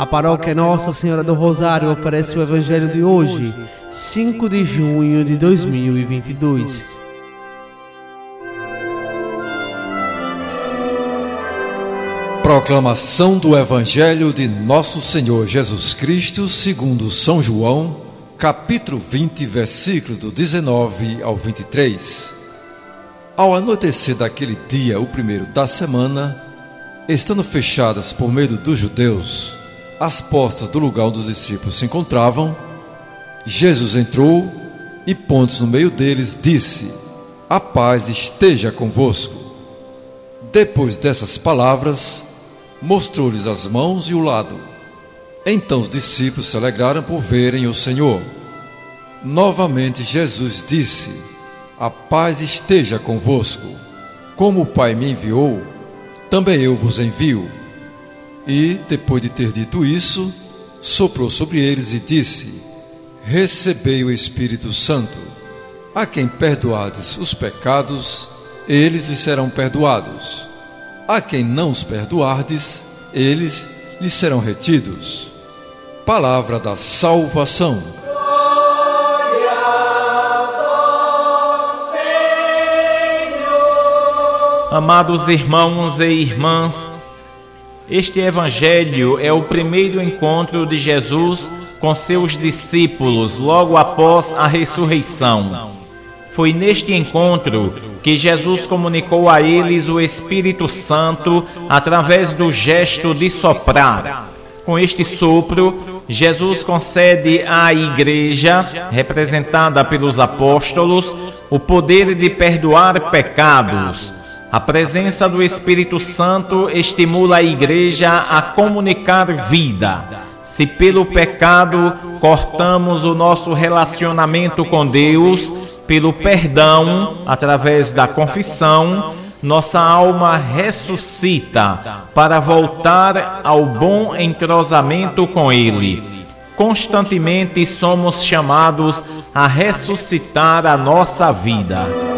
A paróquia Nossa Senhora do Rosário oferece o Evangelho de hoje, 5 de junho de 2022. Proclamação do Evangelho de Nosso Senhor Jesus Cristo, segundo São João, capítulo 20, versículos do 19 ao 23. Ao anoitecer daquele dia, o primeiro da semana, estando fechadas por medo dos judeus, as portas do lugar onde os discípulos se encontravam, Jesus entrou e, pontos no meio deles, disse: A paz esteja convosco. Depois dessas palavras, mostrou-lhes as mãos e o lado. Então os discípulos se alegraram por verem o Senhor. Novamente Jesus disse: A paz esteja convosco. Como o Pai me enviou, também eu vos envio. E, depois de ter dito isso, soprou sobre eles e disse: Recebei o Espírito Santo. A quem perdoades os pecados, eles lhe serão perdoados. A quem não os perdoardes, eles lhe serão retidos. Palavra da salvação. Amados irmãos e irmãs, este evangelho é o primeiro encontro de Jesus com seus discípulos logo após a ressurreição. Foi neste encontro que Jesus comunicou a eles o Espírito Santo através do gesto de soprar. Com este sopro, Jesus concede à Igreja, representada pelos apóstolos, o poder de perdoar pecados a presença do Espírito Santo estimula a igreja a comunicar vida. Se pelo pecado cortamos o nosso relacionamento com Deus, pelo perdão, através da confissão, nossa alma ressuscita para voltar ao bom entrosamento com Ele. Constantemente somos chamados a ressuscitar a nossa vida.